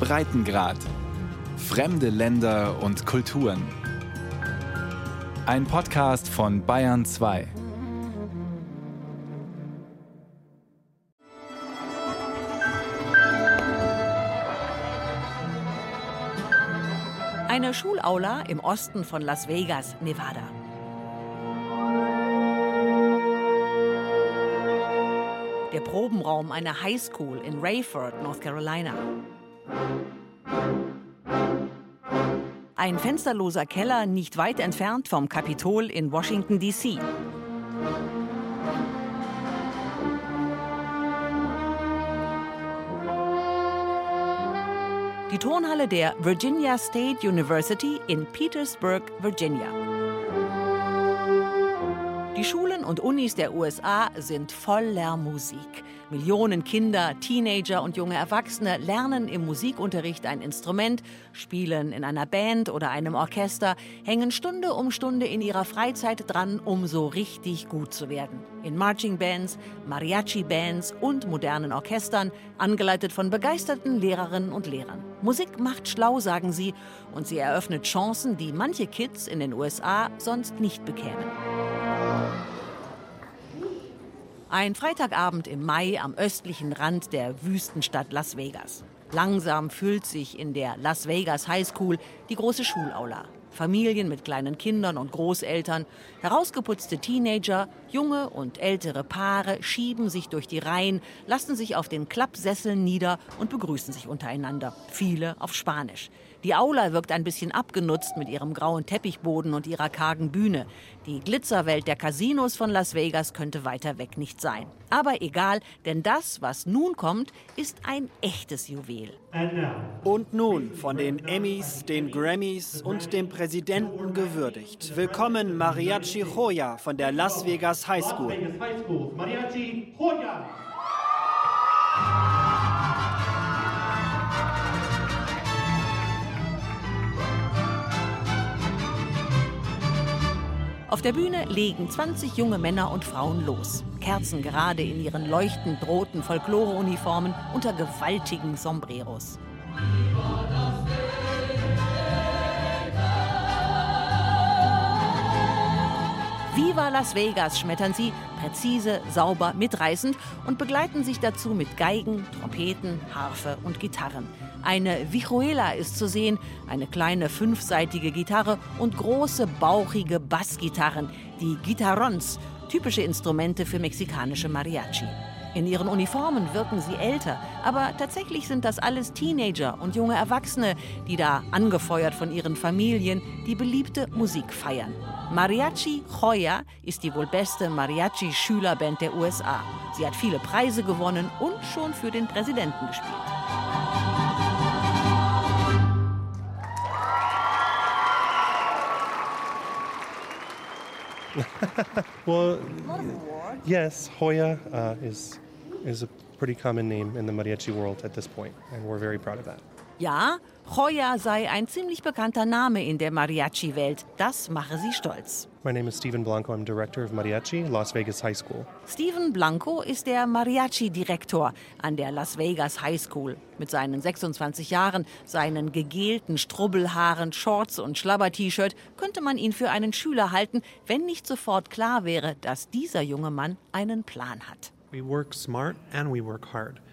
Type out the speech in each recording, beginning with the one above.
Breitengrad. Fremde Länder und Kulturen. Ein Podcast von Bayern 2. Eine Schulaula im Osten von Las Vegas, Nevada. Der Probenraum einer Highschool in Rayford, North Carolina. Ein fensterloser Keller nicht weit entfernt vom Kapitol in Washington, D.C. Die Turnhalle der Virginia State University in Petersburg, Virginia. Die Schulen und Unis der USA sind voller Musik. Millionen Kinder, Teenager und junge Erwachsene lernen im Musikunterricht ein Instrument, spielen in einer Band oder einem Orchester, hängen Stunde um Stunde in ihrer Freizeit dran, um so richtig gut zu werden. In Marching Bands, Mariachi Bands und modernen Orchestern, angeleitet von begeisterten Lehrerinnen und Lehrern. Musik macht schlau, sagen sie, und sie eröffnet Chancen, die manche Kids in den USA sonst nicht bekämen. Ein Freitagabend im Mai am östlichen Rand der Wüstenstadt Las Vegas. Langsam füllt sich in der Las Vegas High School die große Schulaula. Familien mit kleinen Kindern und Großeltern, herausgeputzte Teenager, junge und ältere Paare schieben sich durch die Reihen, lassen sich auf den Klappsesseln nieder und begrüßen sich untereinander. Viele auf Spanisch. Die Aula wirkt ein bisschen abgenutzt mit ihrem grauen Teppichboden und ihrer kargen Bühne. Die Glitzerwelt der Casinos von Las Vegas könnte weiter weg nicht sein. Aber egal, denn das, was nun kommt, ist ein echtes Juwel. Und nun von den Emmys, den Grammys und dem Präsidenten gewürdigt. Willkommen Mariachi Joya von der Las Vegas High School. Mariachi Joya! Auf der Bühne legen 20 junge Männer und Frauen los. Kerzen gerade in ihren leuchtend roten Folkloreuniformen unter gewaltigen Sombreros. Viva Las Vegas schmettern sie, präzise, sauber, mitreißend und begleiten sich dazu mit Geigen, Trompeten, Harfe und Gitarren. Eine Vihuela ist zu sehen, eine kleine fünfseitige Gitarre und große bauchige Bassgitarren, die Gitarrons, typische Instrumente für mexikanische Mariachi. In ihren Uniformen wirken sie älter, aber tatsächlich sind das alles Teenager und junge Erwachsene, die da, angefeuert von ihren Familien, die beliebte Musik feiern. Mariachi Joya ist die wohl beste Mariachi-Schülerband der USA. Sie hat viele Preise gewonnen und schon für den Präsidenten gespielt. well, yes, Hoya uh, is is a pretty common name in the mariachi world at this point, and we're very proud of that. Ja, Joya sei ein ziemlich bekannter Name in der Mariachi-Welt. Das mache sie stolz. My name is Stephen Blanco. I'm director of Mariachi, Las Vegas High School. Stephen Blanco ist der Mariachi-Direktor an der Las Vegas High School. Mit seinen 26 Jahren, seinen gegelten Strubbelhaaren, Shorts und Schlabber-T-Shirt könnte man ihn für einen Schüler halten, wenn nicht sofort klar wäre, dass dieser junge Mann einen Plan hat.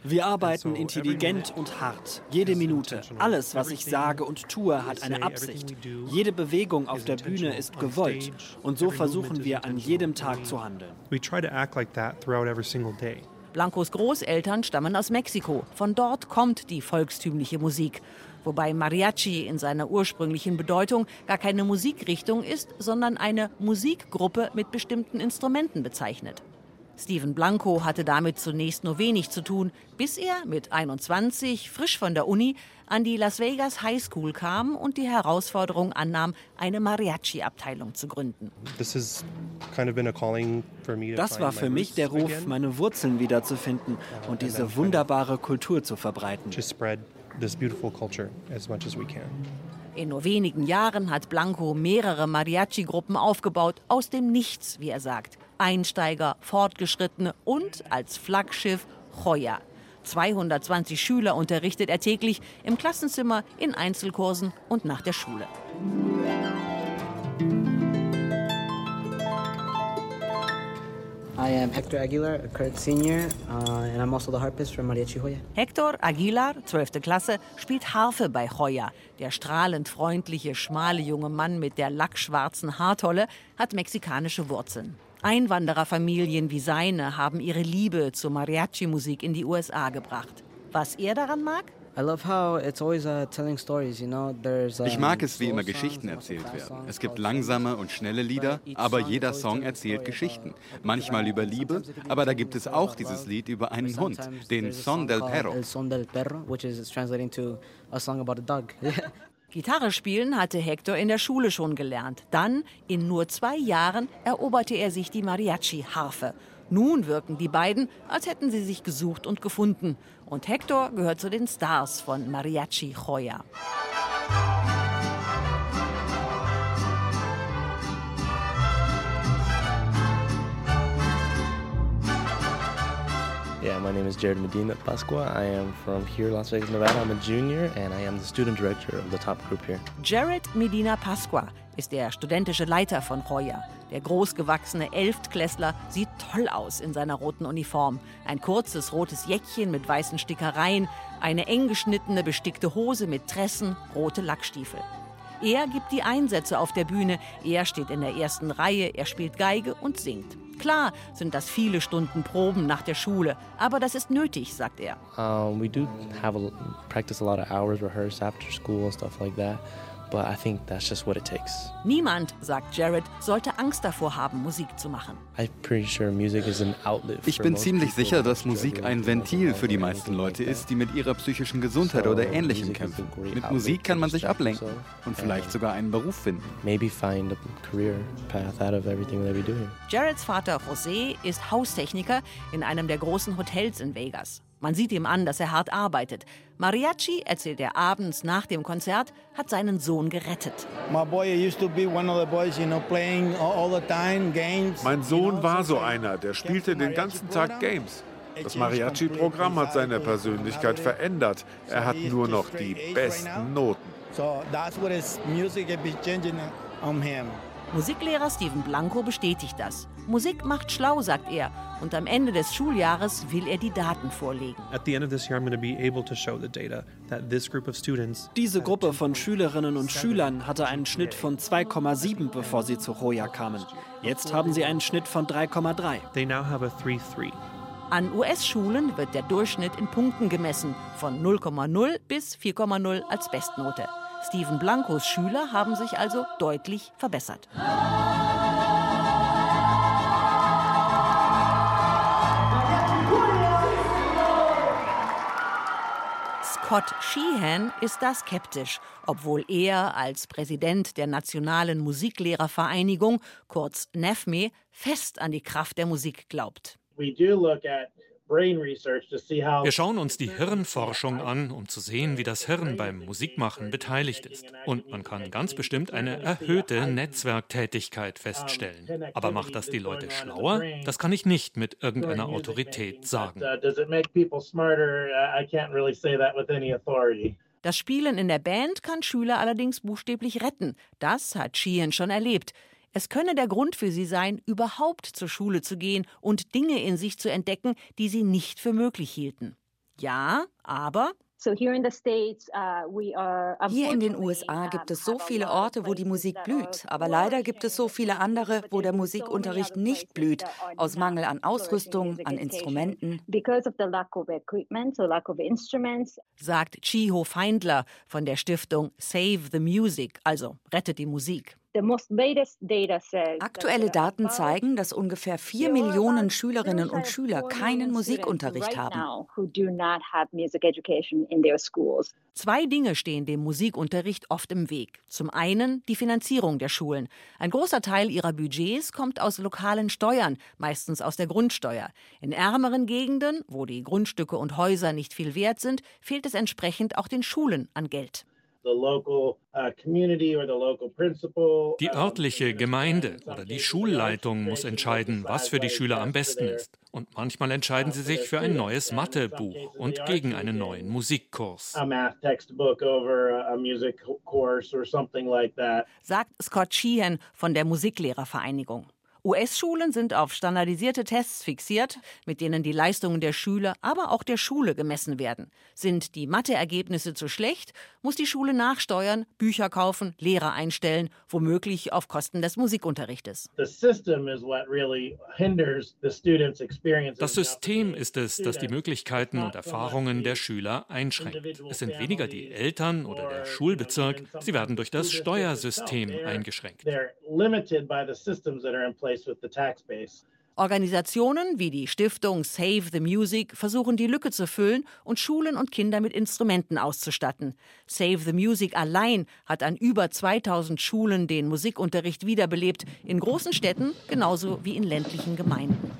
Wir arbeiten intelligent und hart. Jede Minute. Alles, was ich sage und tue, hat eine Absicht. Jede Bewegung auf der Bühne ist gewollt. Und so versuchen wir an jedem Tag zu handeln. Blancos Großeltern stammen aus Mexiko. Von dort kommt die volkstümliche Musik. Wobei Mariachi in seiner ursprünglichen Bedeutung gar keine Musikrichtung ist, sondern eine Musikgruppe mit bestimmten Instrumenten bezeichnet. Steven Blanco hatte damit zunächst nur wenig zu tun, bis er mit 21, frisch von der Uni, an die Las Vegas High School kam und die Herausforderung annahm, eine Mariachi-Abteilung zu gründen. Das war für mich der Ruf, meine Wurzeln wiederzufinden uh, und diese wunderbare Kultur zu verbreiten. In nur wenigen Jahren hat Blanco mehrere Mariachi-Gruppen aufgebaut, aus dem Nichts, wie er sagt. Einsteiger, Fortgeschrittene und als Flaggschiff Joya. 220 Schüler unterrichtet er täglich im Klassenzimmer, in Einzelkursen und nach der Schule. I am Hector Aguilar, a current senior, uh, and I'm also the harpist for Mariachi Hoya. Hector Aguilar, 12. Klasse, spielt Harfe bei Hoya. Der strahlend freundliche, schmale junge Mann mit der lackschwarzen Haartolle hat mexikanische Wurzeln. Einwandererfamilien wie seine haben ihre Liebe zur Mariachi-Musik in die USA gebracht. Was er daran mag? Ich mag es, wie immer Geschichten erzählt werden. Es gibt langsame und schnelle Lieder, aber jeder Song erzählt Geschichten. Manchmal über Liebe, aber da gibt es auch dieses Lied über einen Hund, den Son del Perro. Gitarre spielen hatte Hector in der Schule schon gelernt. Dann, in nur zwei Jahren, eroberte er sich die Mariachi-Harfe. Nun wirken die beiden, als hätten sie sich gesucht und gefunden. Und Hector gehört zu den Stars von Mariachi Joya. Yeah, my name is Jared Medina Pasqua. I am from here, Las Vegas, Nevada. I'm a junior and I am the student director of the top group here. Jared Medina Pasqua ist der studentische Leiter von Joya. Der großgewachsene Elftklässler sieht toll aus in seiner roten Uniform. Ein kurzes rotes Jäckchen mit weißen Stickereien, eine eng geschnittene bestickte Hose mit Tressen, rote Lackstiefel. Er gibt die Einsätze auf der Bühne, er steht in der ersten Reihe, er spielt Geige und singt. Klar sind das viele Stunden Proben nach der Schule, aber das ist nötig, sagt er. Um, we do have a, practice a lot of hours, rehearse after school and stuff like that. But I think that's just what it takes. Niemand, sagt Jared, sollte Angst davor haben, Musik zu machen. I'm pretty sure music is an outlet Ich bin ziemlich sicher, dass Musik ein Ventil für die meisten Leute ist, die mit ihrer psychischen Gesundheit oder Ähnlichem kämpfen. Mit Musik kann man sich ablenken und vielleicht sogar einen Beruf finden. Maybe find a career path out of everything that we do here. Jareds Vater José ist Haustechniker in einem der großen Hotels in Vegas. Man sieht ihm an, dass er hart arbeitet. Mariachi, erzählt er abends nach dem Konzert, hat seinen Sohn gerettet. Mein Sohn war so einer, der spielte den ganzen Tag Games. Das Mariachi-Programm hat seine Persönlichkeit verändert. Er hat nur noch die besten Noten. So that's what his music has been changing on him. Musiklehrer Steven Blanco bestätigt das. Musik macht schlau, sagt er. Und am Ende des Schuljahres will er die Daten vorlegen. Diese Gruppe von Schülerinnen und Schülern hatte einen Schnitt von 2,7, bevor sie zu Hoya kamen. Jetzt haben sie einen Schnitt von 3,3. An US-Schulen wird der Durchschnitt in Punkten gemessen, von 0,0 bis 4,0 als Bestnote. Steven Blancos Schüler haben sich also deutlich verbessert. Scott Sheehan ist da skeptisch, obwohl er als Präsident der Nationalen Musiklehrervereinigung, kurz NAFME, fest an die Kraft der Musik glaubt. We do look at wir schauen uns die Hirnforschung an, um zu sehen, wie das Hirn beim Musikmachen beteiligt ist. Und man kann ganz bestimmt eine erhöhte Netzwerktätigkeit feststellen. Aber macht das die Leute schlauer? Das kann ich nicht mit irgendeiner Autorität sagen. Uh, uh, das Spielen in der Band kann Schüler allerdings buchstäblich retten. Das hat Sheehan schon erlebt. Es könne der Grund für sie sein, überhaupt zur Schule zu gehen und Dinge in sich zu entdecken, die sie nicht für möglich hielten. Ja, aber uh, hier in den USA gibt es so viele Orte, wo die Musik blüht, aber leider gibt es so viele andere, wo der Musikunterricht nicht blüht, aus Mangel an Ausrüstung, an Instrumenten. Sagt Chiho Feindler von der Stiftung Save the Music, also rettet die Musik. Aktuelle Daten zeigen, dass ungefähr 4 Millionen Schülerinnen und Schüler keinen Musikunterricht haben. Zwei Dinge stehen dem Musikunterricht oft im Weg. Zum einen die Finanzierung der Schulen. Ein großer Teil ihrer Budgets kommt aus lokalen Steuern, meistens aus der Grundsteuer. In ärmeren Gegenden, wo die Grundstücke und Häuser nicht viel wert sind, fehlt es entsprechend auch den Schulen an Geld. Uh, die örtliche Gemeinde oder die Schulleitung muss entscheiden, was für die Schüler am besten ist. Und manchmal entscheiden sie sich für ein neues Mathebuch und gegen einen neuen Musikkurs. Sagt Scott Sheehan von der Musiklehrervereinigung. US-Schulen sind auf standardisierte Tests fixiert, mit denen die Leistungen der Schüler, aber auch der Schule gemessen werden. Sind die Matheergebnisse zu schlecht, muss die Schule nachsteuern, Bücher kaufen, Lehrer einstellen, womöglich auf Kosten des Musikunterrichtes. Das System ist es, das die Möglichkeiten und Erfahrungen der Schüler einschränkt. Es sind weniger die Eltern oder der Schulbezirk, sie werden durch das Steuersystem eingeschränkt. Organisationen wie die Stiftung Save the Music versuchen die Lücke zu füllen und Schulen und Kinder mit Instrumenten auszustatten. Save the Music allein hat an über 2000 Schulen den Musikunterricht wiederbelebt, in großen Städten genauso wie in ländlichen Gemeinden.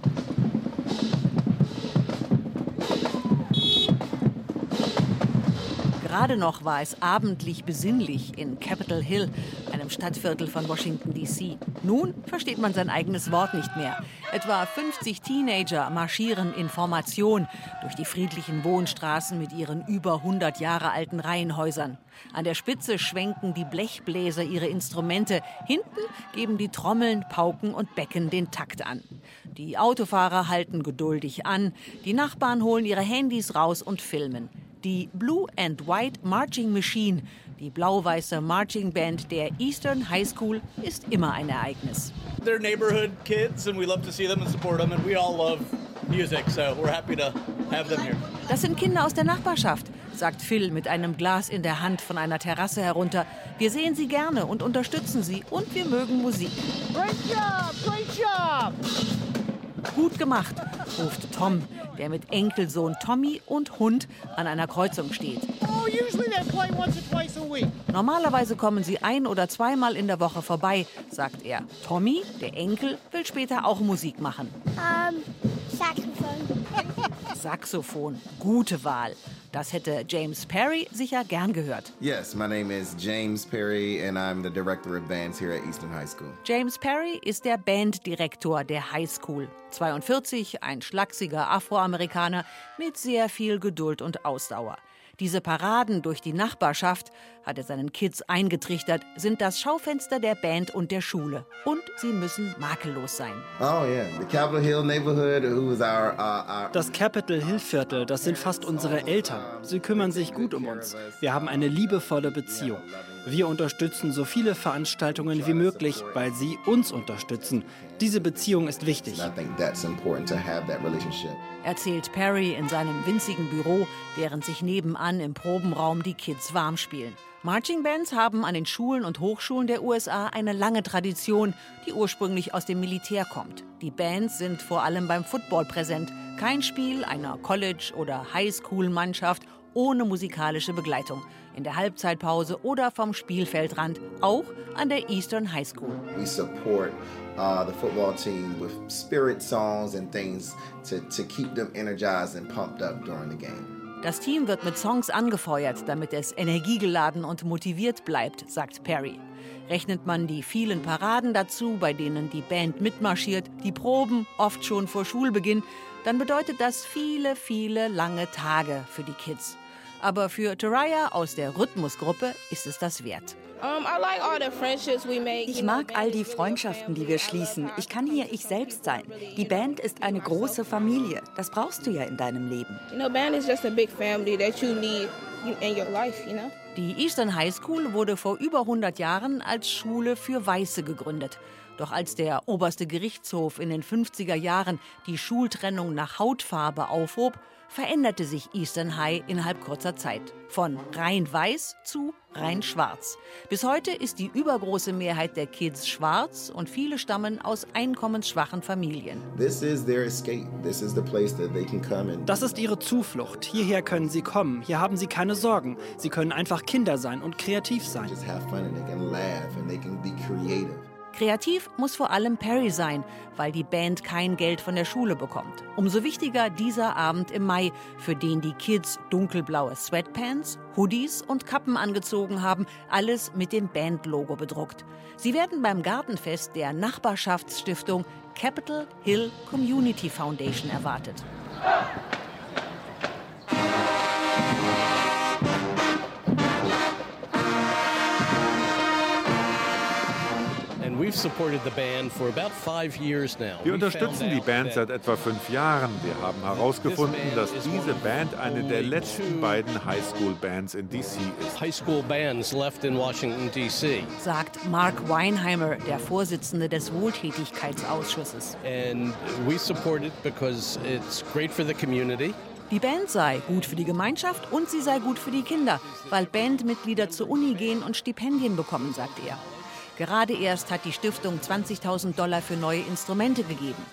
Gerade noch war es abendlich besinnlich in Capitol Hill, einem Stadtviertel von Washington, D.C. Nun versteht man sein eigenes Wort nicht mehr. Etwa 50 Teenager marschieren in Formation durch die friedlichen Wohnstraßen mit ihren über 100 Jahre alten Reihenhäusern. An der Spitze schwenken die Blechbläser ihre Instrumente, hinten geben die Trommeln, Pauken und Becken den Takt an. Die Autofahrer halten geduldig an, die Nachbarn holen ihre Handys raus und filmen. Die Blue and White Marching Machine, die blau-weiße Marching Band der Eastern High School, ist immer ein Ereignis. They're neighborhood kids and we love to see them and support them and we all love music, so we're happy to have them here. Das sind Kinder aus der Nachbarschaft, sagt Phil mit einem Glas in der Hand von einer Terrasse herunter. Wir sehen sie gerne und unterstützen sie und wir mögen Musik. Great job, great job. Gut gemacht, ruft Tom, der mit Enkelsohn Tommy und Hund an einer Kreuzung steht. Oh, Normalerweise kommen sie ein oder zweimal in der Woche vorbei, sagt er. Tommy, der Enkel, will später auch Musik machen. Um, Saxophon. Saxophon, gute Wahl. Das hätte James Perry sicher gern gehört. Yes, my name is James Perry and I'm the director of bands here at Eastern High School. James Perry ist der Banddirektor der High School. 42, ein schlachsiger Afroamerikaner mit sehr viel Geduld und Ausdauer. Diese Paraden durch die Nachbarschaft, hat er seinen Kids eingetrichtert, sind das Schaufenster der Band und der Schule. Und sie müssen makellos sein. Oh yeah, the Capitol Hill neighborhood, who was our, uh, our Das Capitol Hill Viertel, das sind fast unsere Eltern. Sie kümmern sich gut um uns. Wir haben eine liebevolle Beziehung. Wir unterstützen so viele Veranstaltungen wie möglich, weil sie uns unterstützen. Diese Beziehung ist wichtig. Erzählt Perry in seinem winzigen Büro, während sich nebenan im Probenraum die Kids warm spielen. Marching Bands haben an den Schulen und Hochschulen der USA eine lange Tradition, die ursprünglich aus dem Militär kommt. Die Bands sind vor allem beim Football präsent. Kein Spiel einer College- oder Highschool-Mannschaft ohne musikalische Begleitung. In der Halbzeitpause oder vom Spielfeldrand, auch an der Eastern High School. We support uh, the football team with spirit songs and things to, to keep them energized and pumped up during the game. Das Team wird mit Songs angefeuert, damit es energiegeladen und motiviert bleibt, sagt Perry. Rechnet man die vielen Paraden dazu, bei denen die Band mitmarschiert, die Proben, oft schon vor Schulbeginn, dann bedeutet das viele, viele lange Tage für die Kids. Aber für Taraya aus der Rhythmusgruppe ist es das wert. Ich mag all die Freundschaften, die wir schließen. Ich kann hier ich selbst sein. Die Band ist eine große Familie. Das brauchst du ja in deinem Leben. Die Eastern High School wurde vor über 100 Jahren als Schule für Weiße gegründet. Doch als der oberste Gerichtshof in den 50er Jahren die Schultrennung nach Hautfarbe aufhob, veränderte sich Eastern High innerhalb kurzer Zeit. Von rein weiß zu rein schwarz. Bis heute ist die übergroße Mehrheit der Kids schwarz und viele stammen aus einkommensschwachen Familien. Das ist ihre Zuflucht. Hierher können sie kommen. Hier haben sie keine Sorgen. Sie können einfach Kinder sein und kreativ sein. Kreativ muss vor allem Perry sein, weil die Band kein Geld von der Schule bekommt. Umso wichtiger dieser Abend im Mai, für den die Kids dunkelblaue Sweatpants, Hoodies und Kappen angezogen haben, alles mit dem Bandlogo bedruckt. Sie werden beim Gartenfest der Nachbarschaftsstiftung Capitol Hill Community Foundation erwartet. Wir unterstützen die Band seit etwa fünf Jahren. Wir haben herausgefunden, dass diese Band eine der letzten beiden Highschool-Bands in DC ist. Sagt Mark Weinheimer, der Vorsitzende des Wohltätigkeitsausschusses. Die Band sei gut für die Gemeinschaft und sie sei gut für die Kinder, weil Bandmitglieder zur Uni gehen und Stipendien bekommen, sagt er. Gerade erst hat die Stiftung 20.000 Dollar für neue Instrumente gegeben.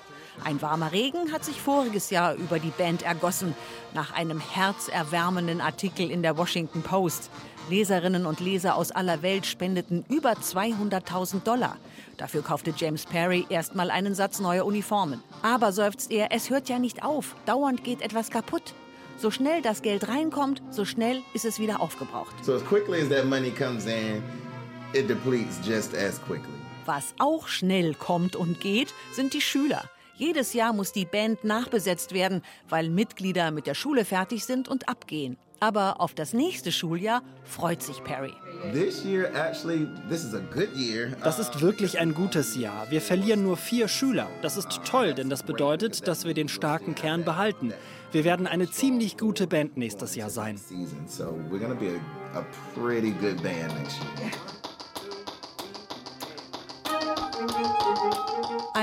Ein warmer Regen hat sich voriges Jahr über die Band ergossen, nach einem herzerwärmenden Artikel in der Washington Post. Leserinnen und Leser aus aller Welt spendeten über 200.000 Dollar. Dafür kaufte James Perry erstmal einen Satz neuer Uniformen. Aber seufzt er, es hört ja nicht auf. Dauernd geht etwas kaputt. So schnell das Geld reinkommt, so schnell ist es wieder aufgebraucht. So as quickly as that money comes in, it depletes just as quickly. Was auch schnell kommt und geht, sind die Schüler. Jedes Jahr muss die Band nachbesetzt werden, weil Mitglieder mit der Schule fertig sind und abgehen. Aber auf das nächste Schuljahr freut sich Perry. Das ist wirklich ein gutes Jahr. Wir verlieren nur vier Schüler. Das ist toll, denn das bedeutet, dass wir den starken Kern behalten. Wir werden eine ziemlich gute Band nächstes Jahr sein.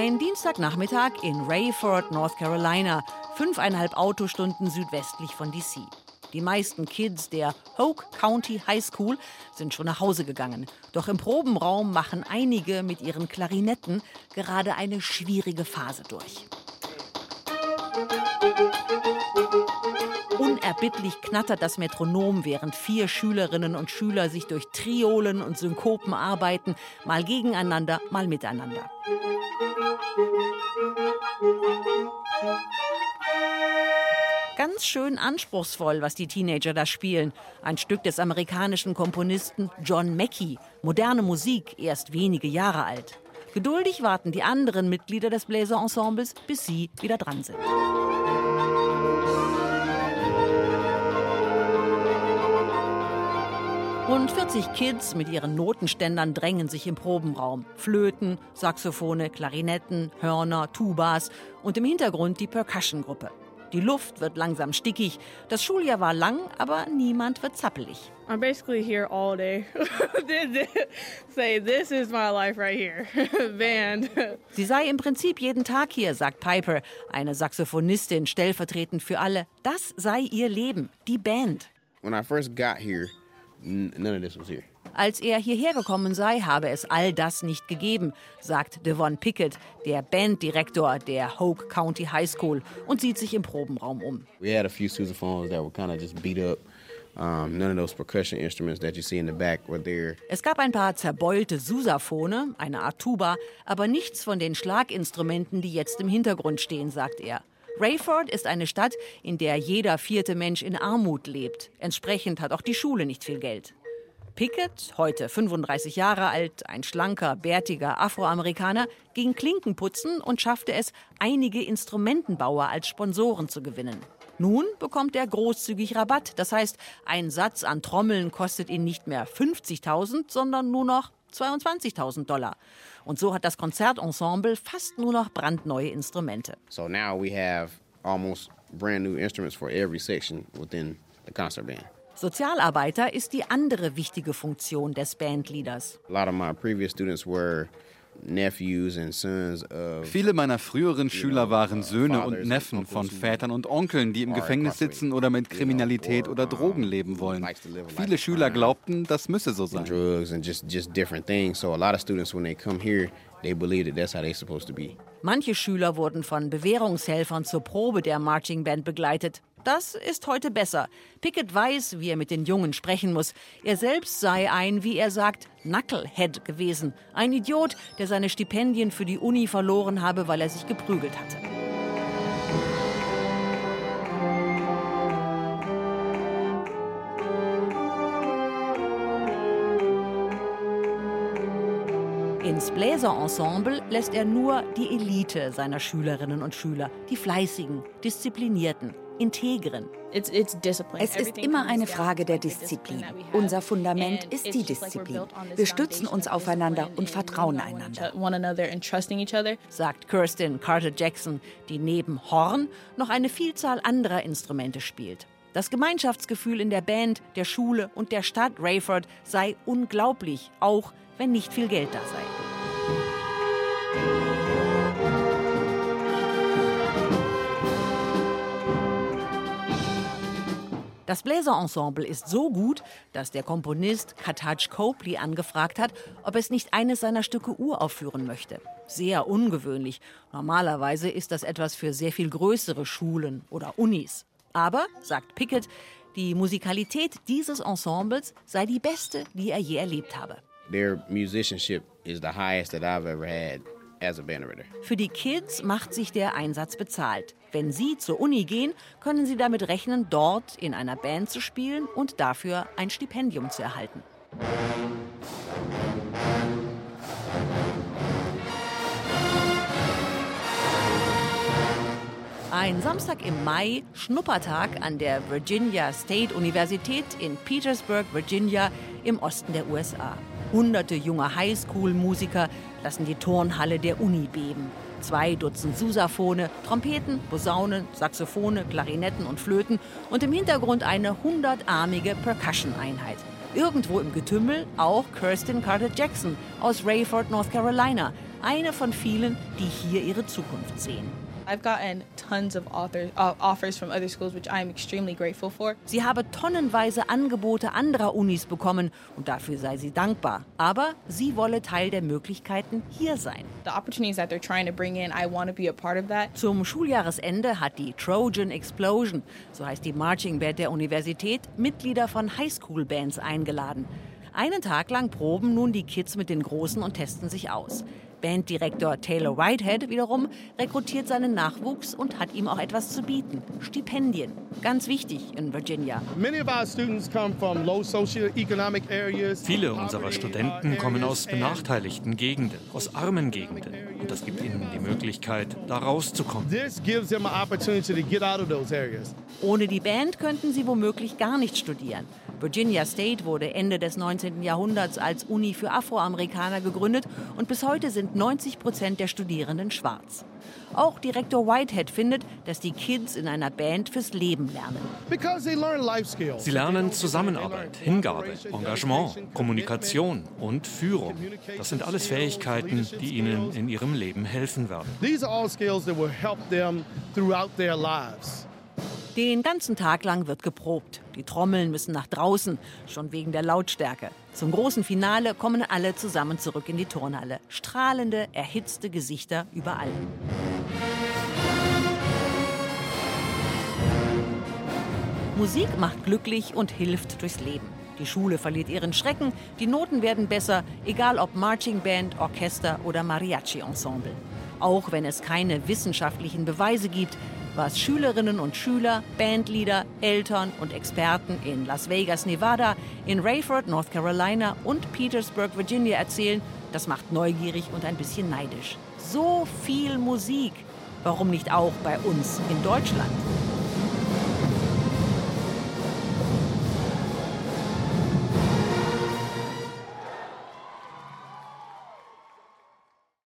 Ein Dienstagnachmittag in Rayford, North Carolina, fünfeinhalb Autostunden südwestlich von DC. Die meisten Kids der Hoke County High School sind schon nach Hause gegangen. Doch im Probenraum machen einige mit ihren Klarinetten gerade eine schwierige Phase durch. Unerbittlich knattert das Metronom, während vier Schülerinnen und Schüler sich durch Triolen und Synkopen arbeiten, mal gegeneinander, mal miteinander. Ganz schön anspruchsvoll, was die Teenager da spielen. Ein Stück des amerikanischen Komponisten John Mackey. Moderne Musik, erst wenige Jahre alt. Geduldig warten die anderen Mitglieder des Bläserensembles, bis sie wieder dran sind. 40 Kids mit ihren Notenständern drängen sich im Probenraum. Flöten, Saxophone, Klarinetten, Hörner, Tubas und im Hintergrund die Percussion-Gruppe. Die Luft wird langsam stickig. Das Schuljahr war lang, aber niemand wird zappelig. I'm basically here all day. Say, this is my life right here. Band. Sie sei im Prinzip jeden Tag hier, sagt Piper, eine Saxophonistin stellvertretend für alle. Das sei ihr Leben, die Band. When I first got here, none of this was here. Als er hierher gekommen sei, habe es all das nicht gegeben, sagt Devon Pickett, der Banddirektor der Hoke County High School, und sieht sich im Probenraum um. We had a few sousaphones that were kind of just beat up. Es gab ein paar zerbeulte Susaphone, eine Art Tuba, aber nichts von den Schlaginstrumenten, die jetzt im Hintergrund stehen, sagt er. Rayford ist eine Stadt, in der jeder vierte Mensch in Armut lebt. Entsprechend hat auch die Schule nicht viel Geld. Pickett, heute 35 Jahre alt, ein schlanker, bärtiger Afroamerikaner, ging Klinkenputzen und schaffte es, einige Instrumentenbauer als Sponsoren zu gewinnen. Nun bekommt er großzügig Rabatt. Das heißt, ein Satz an Trommeln kostet ihn nicht mehr 50.000, sondern nur noch 22.000 Dollar. Und so hat das Konzertensemble fast nur noch brandneue Instrumente. So now we have almost brand new instruments for every section within the concert band. Sozialarbeiter ist die andere wichtige Funktion des Bandleaders. A lot of my previous students were Viele meiner früheren Schüler waren Söhne und Neffen von Vätern und Onkeln, die im Gefängnis sitzen oder mit Kriminalität oder Drogen leben wollen. Viele Schüler glaubten, das müsse so sein. Manche Schüler wurden von Bewährungshelfern zur Probe der Marching Band begleitet. Das ist heute besser. Pickett weiß, wie er mit den Jungen sprechen muss. Er selbst sei ein, wie er sagt, Knucklehead gewesen. Ein Idiot, der seine Stipendien für die Uni verloren habe, weil er sich geprügelt hatte. Ins Bläserensemble lässt er nur die Elite seiner Schülerinnen und Schüler, die fleißigen, disziplinierten, integren. Es ist immer eine Frage der Disziplin. Unser Fundament ist die Disziplin. Wir stützen uns aufeinander und vertrauen einander. Sagt Kirsten Carter Jackson, die neben Horn noch eine Vielzahl anderer Instrumente spielt. Das Gemeinschaftsgefühl in der Band, der Schule und der Stadt Rayford sei unglaublich, auch wenn nicht viel Geld da sei. Das Bläserensemble ist so gut, dass der Komponist Kataj Copley angefragt hat, ob es nicht eines seiner Stücke uraufführen möchte. Sehr ungewöhnlich. Normalerweise ist das etwas für sehr viel größere Schulen oder Unis. Aber, sagt Pickett, die Musikalität dieses Ensembles sei die beste, die er je erlebt habe. Their musicianship is the highest that I've ever had Für die Kids macht sich der Einsatz bezahlt. Wenn sie zur Uni gehen, können sie damit rechnen, dort in einer Band zu spielen und dafür ein Stipendium zu erhalten. Ein Samstag im Mai, Schnuppertag an der Virginia State Universität in Petersburg, Virginia, im Osten der USA. Hunderte junger Highschool-Musiker lassen die Turnhalle der Uni beben. Zwei Dutzend Susaphone, Trompeten, Posaunen, Saxophone, Klarinetten und Flöten und im Hintergrund eine hundertarmige Percussion-Einheit. Irgendwo im Getümmel auch Kirsten Carter Jackson aus Rayford, North Carolina, eine von vielen, die hier ihre Zukunft sehen. I've gotten tons of author, uh, offers from other schools, which I'm extremely grateful for. Sie habe tonnenweise Angebote anderer Unis bekommen und dafür sei sie dankbar. Aber sie wolle Teil der Möglichkeiten hier sein. The opportunities that they're trying to bring in, I want to be a part of that. Zum Schuljahresende hat die Trojan Explosion, so heißt die Marching Band der Universität, Mitglieder von Highschool-Bands eingeladen. Einen Tag lang proben nun die Kids mit den Großen und testen sich aus. Banddirektor Taylor Whitehead wiederum rekrutiert seinen Nachwuchs und hat ihm auch etwas zu bieten. Stipendien. Ganz wichtig in Virginia. Viele unserer Studenten kommen aus benachteiligten Gegenden, aus armen Gegenden. Und das gibt ihnen die Möglichkeit, da rauszukommen. Ohne die Band könnten sie womöglich gar nicht studieren. Virginia State wurde Ende des 19. Jahrhunderts als Uni für Afroamerikaner gegründet und bis heute sind 90 Prozent der Studierenden schwarz. Auch Direktor Whitehead findet, dass die Kids in einer Band fürs Leben lernen. Sie lernen Zusammenarbeit, Hingabe, Engagement, Kommunikation und Führung. Das sind alles Fähigkeiten, die ihnen in ihrem Leben helfen werden. Den ganzen Tag lang wird geprobt. Die Trommeln müssen nach draußen, schon wegen der Lautstärke. Zum großen Finale kommen alle zusammen zurück in die Turnhalle. Strahlende, erhitzte Gesichter überall. Musik macht glücklich und hilft durchs Leben. Die Schule verliert ihren Schrecken, die Noten werden besser, egal ob Marching Band, Orchester oder Mariachi-Ensemble. Auch wenn es keine wissenschaftlichen Beweise gibt, was Schülerinnen und Schüler, Bandleader, Eltern und Experten in Las Vegas, Nevada, in Rayford, North Carolina und Petersburg, Virginia erzählen, das macht neugierig und ein bisschen neidisch. So viel Musik. Warum nicht auch bei uns in Deutschland?